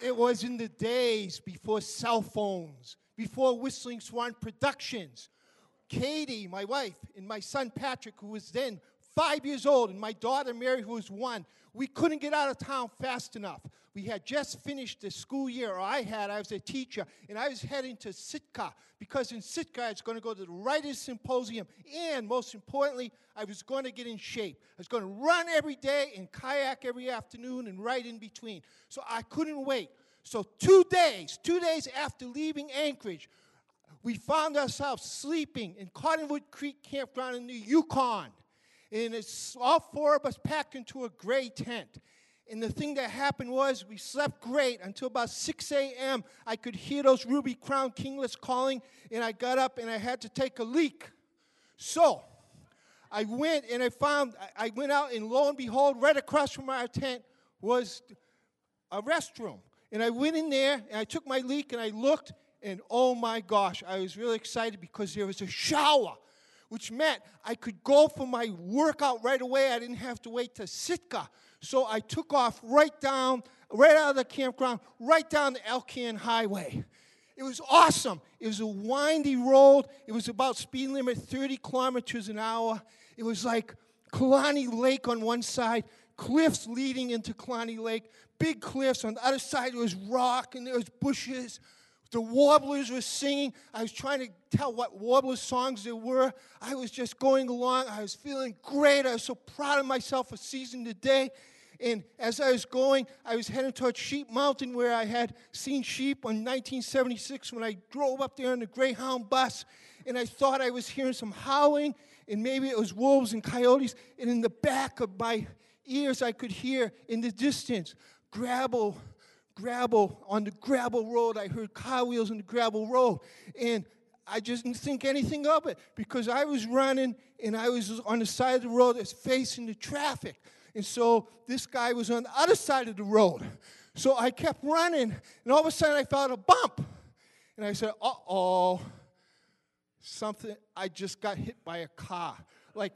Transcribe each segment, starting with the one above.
It was in the days before cell phones, before Whistling Swan Productions. Katie, my wife, and my son Patrick, who was then five years old, and my daughter Mary, who was one, we couldn't get out of town fast enough. We had just finished the school year, or I had, I was a teacher, and I was heading to Sitka because in Sitka I was going to go to the Writers Symposium, and most importantly, I was going to get in shape. I was going to run every day and kayak every afternoon and write in between. So I couldn't wait. So, two days, two days after leaving Anchorage, we found ourselves sleeping in Cottonwood Creek Campground in the Yukon. And it's all four of us packed into a gray tent. And the thing that happened was we slept great until about 6 a.m. I could hear those ruby crown kinglets calling, and I got up and I had to take a leak. So I went and I found, I went out, and lo and behold, right across from our tent was a restroom. And I went in there and I took my leak and I looked, and oh my gosh, I was really excited because there was a shower which meant I could go for my workout right away. I didn't have to wait to Sitka. So I took off right down, right out of the campground, right down the Alcan Highway. It was awesome. It was a windy road. It was about speed limit 30 kilometers an hour. It was like Kluane Lake on one side, cliffs leading into Kluane Lake, big cliffs. On the other side, there was rock and there was bushes. The warblers were singing. I was trying to tell what warbler songs there were. I was just going along. I was feeling great. I was so proud of myself for seizing the day. And as I was going, I was heading towards Sheep Mountain where I had seen sheep in 1976 when I drove up there on the Greyhound bus. And I thought I was hearing some howling, and maybe it was wolves and coyotes. And in the back of my ears, I could hear in the distance gravel gravel, on the gravel road. I heard car wheels on the gravel road. And I just didn't think anything of it because I was running and I was on the side of the road that's facing the traffic. And so this guy was on the other side of the road. So I kept running, and all of a sudden I felt a bump. And I said, uh oh, something, I just got hit by a car. Like,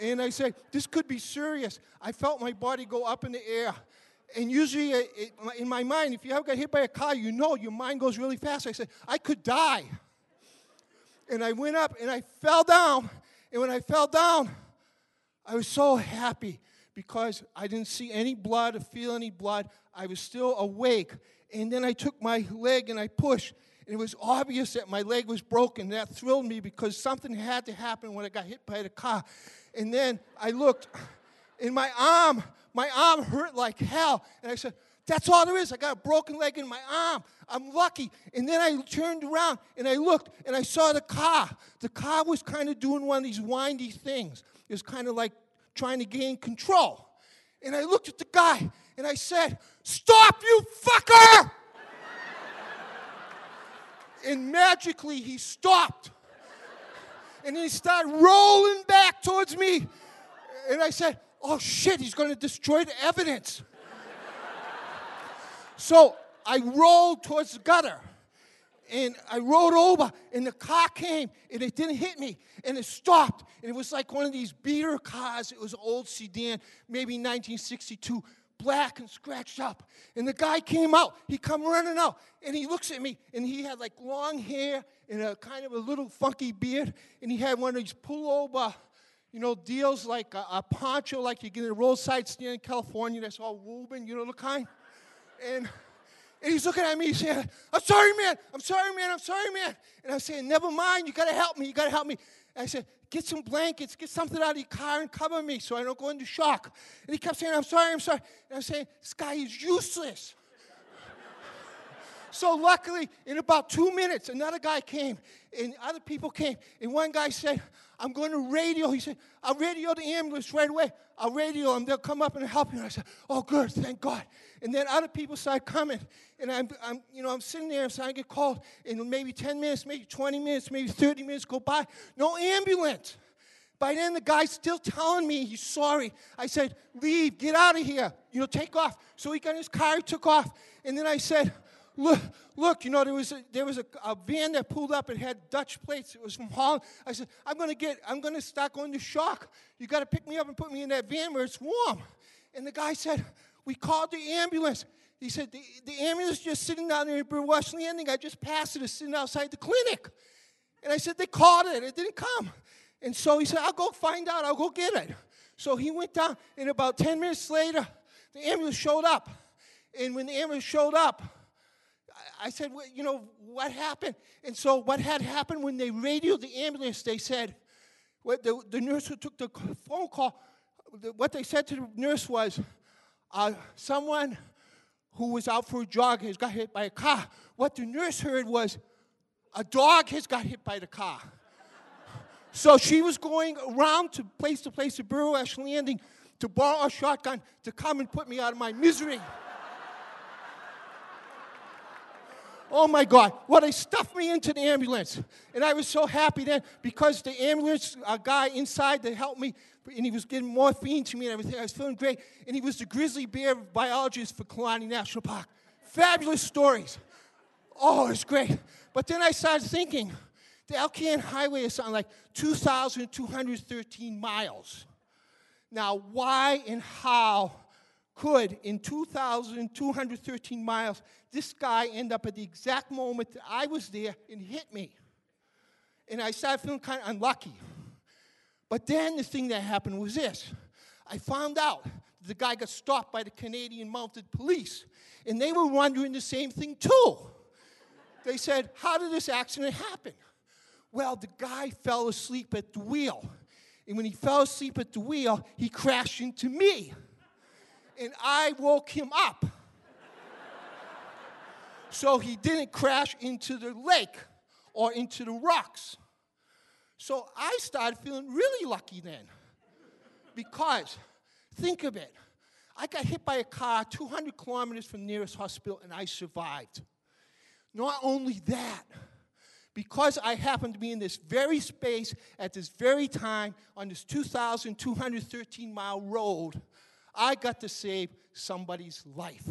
and I said, this could be serious. I felt my body go up in the air and usually uh, in my mind, if you ever got hit by a car, you know your mind goes really fast. I said, I could die. And I went up and I fell down. And when I fell down, I was so happy because I didn't see any blood or feel any blood. I was still awake. And then I took my leg and I pushed. And it was obvious that my leg was broken. That thrilled me because something had to happen when I got hit by the car. And then I looked, and my arm my arm hurt like hell. And I said, That's all there is. I got a broken leg in my arm. I'm lucky. And then I turned around and I looked and I saw the car. The car was kind of doing one of these windy things. It was kind of like trying to gain control. And I looked at the guy and I said, Stop, you fucker! and magically he stopped. And he started rolling back towards me. And I said, oh shit, he's going to destroy the evidence. so I rolled towards the gutter and I rolled over, and the car came, and it didn't hit me, and it stopped. And it was like one of these beater cars. It was an old sedan, maybe 1962, black and scratched up. And the guy came out. He come running out, and he looks at me, and he had like long hair and a kind of a little funky beard, and he had one of these pullover you know, deals like a, a poncho like you get in a roadside stand in California that's all woven, you know the kind? And, and he's looking at me, saying, I'm sorry, man, I'm sorry, man, I'm sorry, man. And I'm saying, never mind, you gotta help me, you gotta help me. And I said, get some blankets, get something out of your car and cover me so I don't go into shock. And he kept saying, I'm sorry, I'm sorry. And I'm saying, this guy is useless. So luckily, in about two minutes, another guy came, and other people came, and one guy said, I'm going to radio. He said, I'll radio the ambulance right away. I'll radio them. They'll come up and help you. And I said, Oh, good, thank God. And then other people started coming. And I'm, I'm you know, I'm sitting there, so I get called. And maybe 10 minutes, maybe 20 minutes, maybe 30 minutes go by. No ambulance. By then, the guy's still telling me he's sorry. I said, Leave, get out of here, you know, take off. So he got in his car, he took off. And then I said, look, look, you know, there was a, there was a, a van that pulled up. It had Dutch plates. It was from Holland. I said, I'm going to get, I'm going to start going to shock. You got to pick me up and put me in that van where it's warm. And the guy said, we called the ambulance. he said, the, the ambulance just sitting down there in Burwash Landing. I just passed it. It's sitting outside the clinic. And I said, they called it. It didn't come. And so he said, I'll go find out. I'll go get it. So he went down, and about 10 minutes later, the ambulance showed up. And when the ambulance showed up, I said, well, you know, what happened? And so what had happened when they radioed the ambulance, they said, what the, the nurse who took the phone call, what they said to the nurse was, uh, someone who was out for a jog has got hit by a car. What the nurse heard was, a dog has got hit by the car. so she was going around to place to place to at Burwash Landing to borrow a shotgun to come and put me out of my misery. Oh my God, Well, they stuffed me into the ambulance. And I was so happy then because the ambulance uh, guy inside that helped me, and he was giving morphine to me and everything. I was feeling great. And he was the grizzly bear biologist for Kluane National Park. Fabulous stories. Oh, it's great. But then I started thinking the Alcan Highway is something like 2,213 miles. Now, why and how could, in 2,213 miles, this guy end up at the exact moment that I was there and hit me? And I started feeling kind of unlucky. But then the thing that happened was this I found out the guy got stopped by the Canadian Mounted Police, and they were wondering the same thing too. They said, How did this accident happen? Well, the guy fell asleep at the wheel. And when he fell asleep at the wheel, he crashed into me and I woke him up. so he didn't crash into the lake or into the rocks. So I started feeling really lucky then. Because, think of it, I got hit by a car 200 kilometers from the nearest hospital and I survived. Not only that, because I happened to be in this very space at this very time on this 2,213 mile road, I got to save somebody's life.